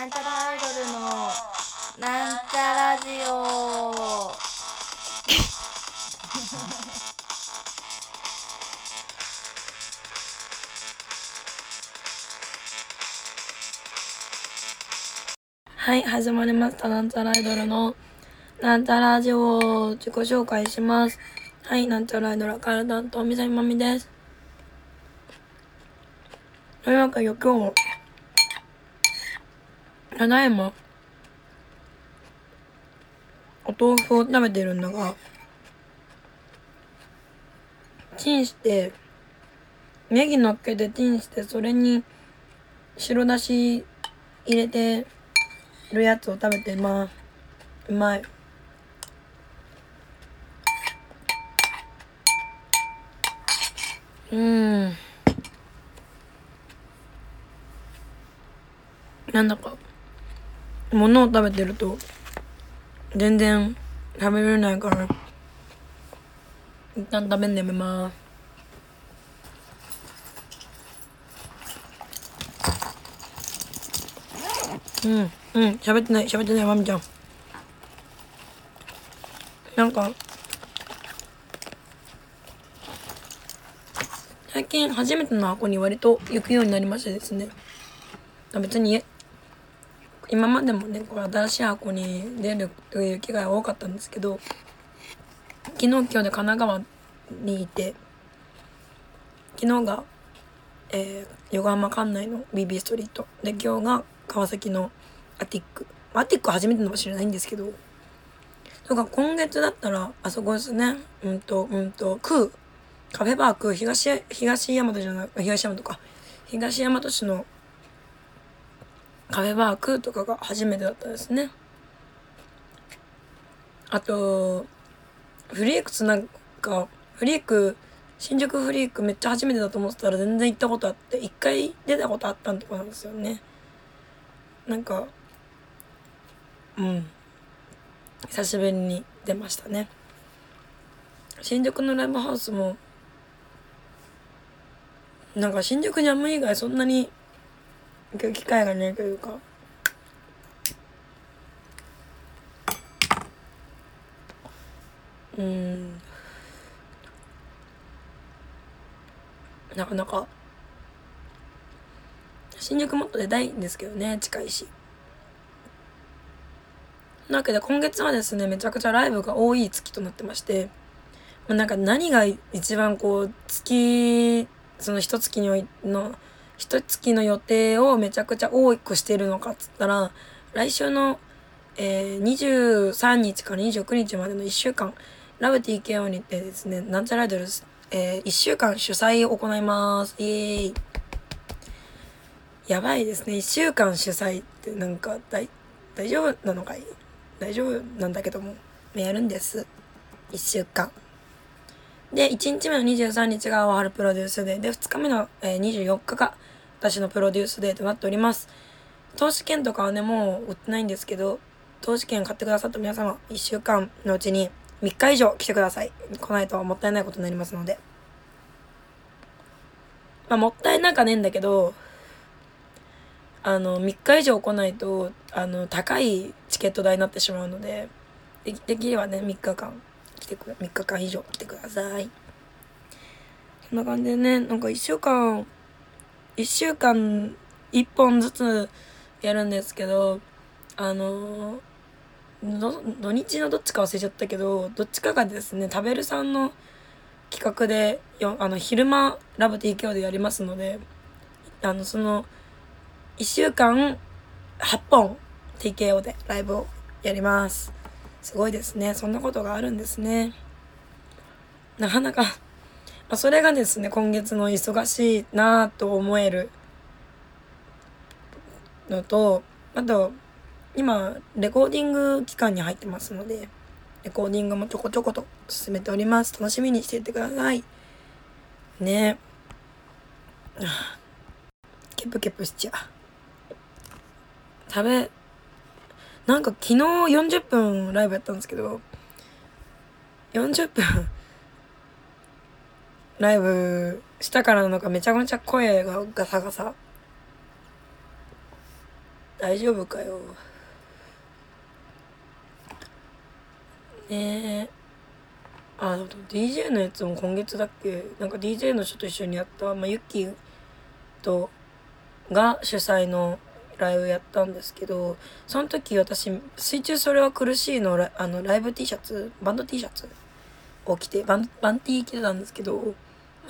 なんちゃらアイドルのなんちゃラジオ。はい始まりました。なんちゃらアイドルのなんちゃらラジオ自己紹介します。はいなんちゃらアイドルカルタンとみさみまみです。というわけで今日ただいまお豆腐を食べてるんだがチンしてネギ乗っけてチンしてそれに白だし入れてるやつを食べてます。うまい。うん。なんだか物を食べてると全然食べれないから一旦食べんでやめます。うんうん喋ってない喋ってないまみちゃん。なんか最近初めての箱に割と行くようになりましてですね。別に今までもねこれ新しい箱に出るという機会が多かったんですけど昨日今日で神奈川にいて昨日が、えー、横浜管内の BB ストリート。で今日が川崎のアティック。アティック初めてのかもしれないんですけどとか今月だったらあそこですね。うんとうんとクーカフェバーク東東大和じゃない東大和か。東大和市のカフェバークとかが初めてだったですね。あとフリークスなんかフリーク新宿フリークめっちゃ初めてだと思ってたら全然行ったことあって一回出たことあったんとこなんですよね。なんかうん。久しぶりに出ましたね。新宿のライブハウスもなんか新宿にあんまり以外そんなに機会がないというか。うん。なかなか。新宿もっと出たいんですけどね近いし。なわけで今月はですねめちゃくちゃライブが多い月となってまして。なんか何が一番こう月その一月においの一月の予定をめちゃくちゃ多くしてるのかっつったら来週の、えー、23日から29日までの1週間ラブ TKO にてですねなんちゃらアイドル、えー、1週間主催を行います。イエーイ。やばいですね。1週間主催ってなんか大大丈夫なのかい？大丈夫なんだけどもやるんです。1週間。で1日目の23日が大春プロデュースデーで2日目の、えー、24日が私のプロデュースデーとなっております。投資券とかはねもう売ってないんですけど投資券買ってくださった皆様1週間のうちに3日以上来てください。来ないともったいないことになりますので。まあもったいなかねえんだけどあの3日以上来ないとあの高いチケット代になってしまうのででできればね3日間来てく3日間以上来てください。そんな感じでねなんか1週間1週間1本ずつやるんですけどあの土日のどっちか忘れちゃったけどどっちかがですね食べるさんの企画でよあの昼間ラブ TKO でやりますのであのその1週間8本 TKO でライブをやります。すごいですね。そんなことがあるんですね。なかなかまあ、それがですね今月の忙しいなぁと思えるのとあと今レコーディング期間に入ってますのでレコーディングもちょこちょこと進めております。楽しみにしていてください。ね。ケプケプしちゃう。食べなんか昨日40分ライブやったんですけど40分ライブしたからなのかめちゃめちゃ声がガサガサ大丈夫かよ。ねえ。あ DJ のやつも今月だっけ？なんか DJ の人と一緒にやった、まあ、ユッキーとが主催のライブやったんですけどその時私「水中それは苦しいの」あのライブ T シャツバンド T シャツを着てバンバン T 着てたんですけど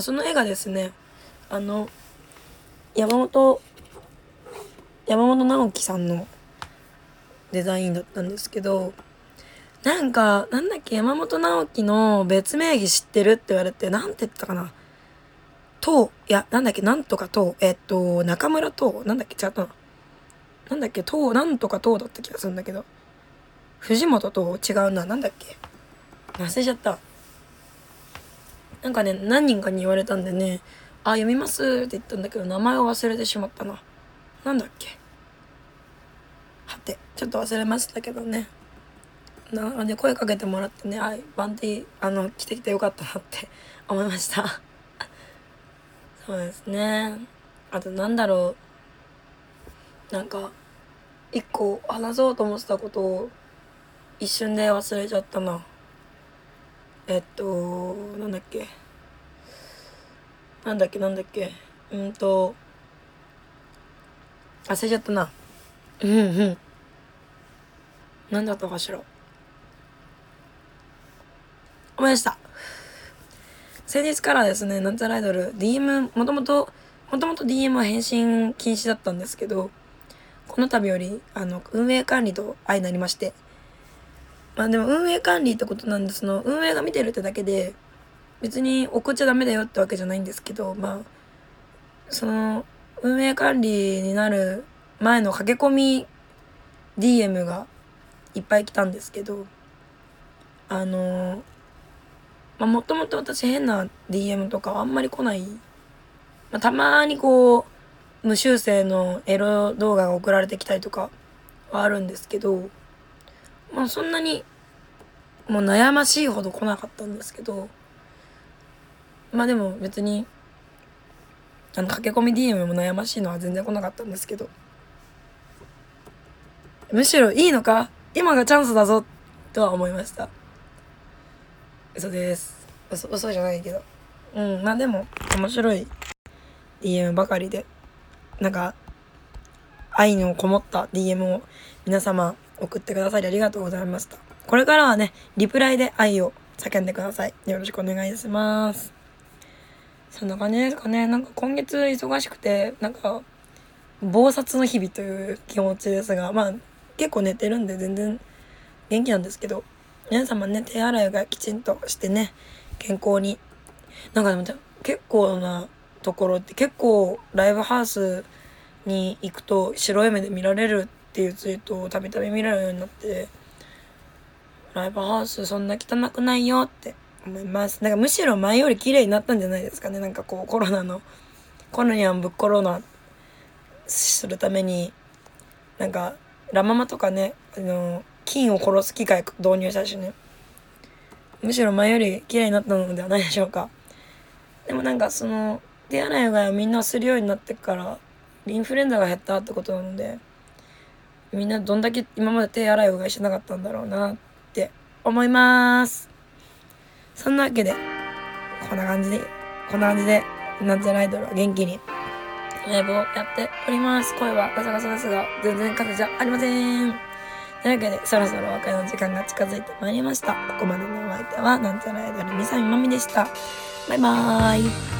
その絵がですねあの山本山本直樹さんのデザインだったんですけどなんかなんだっけ山本直樹の別名義知ってるって言われてなんて言ったかな？といやなんだっけなんとかとえっと中村となんだっけ違ったな。なんだっけとなんとかとだった気がするんだけど。藤本と違うななんだっけ？忘れちゃった。なんかね何人かに言われたんでねあ読みますって言ったんだけど名前を忘れてしまったな。なんだっけ？はてちょっと忘れましたけどね。なので声かけてもらってねあバンティあの来てきてよかったなって思いました。そうですね。あとなんだろう。なんか一個話そうと思ってたことを一瞬で忘れちゃったな。えっとなんだっけ？なんだっけ？なんだっけ？うんと忘れちゃったな。うんうん。なんだったかしら？思い出した。先日からですねなんちゃらアイドル DM もともともともと DM は返信禁止だったんですけどこの度よりあの運営管理と相なりまして。まあでも運営管理ってことなんでその運営が見てるってだけで別に送っちゃダメだよってわけじゃないんですけどまあその運営管理になる前の駆け込み DM がいっぱい来たんですけどあのまあもともと私変な DM とかあんまり来ない、まあ、たまにこう無修正のエロ動画が送られてきたりとかはあるんですけどまあそんなにもう悩ましいほど来なかったんですけどまあでも別にあの駆け込み DM も悩ましいのは全然来なかったんですけどむしろいいのか今がチャンスだぞとは思いました。嘘です。嘘嘘じゃないけど。うんまあでも面白い DM ばかりでなんか愛のこもった DM を皆様送ってくださりありがとうございました。これからはねリプライで愛を叫んでください。よろしくお願いします。そんな感じですかね。なんか今月忙しくてなんか暴殺の日々という気持ちですがまあ結構寝てるんで全然元気なんですけど皆様ね手洗いがきちんとしてね健康に。なんかでも結構なところって結構ライブハウスに行くと白い目で見られるっていうツイートをたびたび見られるようになってライブハウスそんな汚くないよって思います。なんかむしろ前より綺麗になったんじゃないですかね。なんかこうコロナのコロニャンぶっコロナするためになんかラ・ママとかねあの菌を殺す機械導入したしね。むしろ前より綺麗になったのではないでしょうか。でもなんかその手洗いうがいをみんなするようになってからインフルエンザが減ったってことなのでみんなどんだけ今まで手洗いうがいしてなかったんだろうなって思いますそんなわけでこんな感じでこんな感じでなんちゃらアイドルは元気にライブをやっております声はガサガサですが全然風じゃありませんというわけで、そろそろお別れの時間が近づいてまいりました。ここまでのお相手は、なんちゃらアイドル、みさみまみでした。バイバーイ。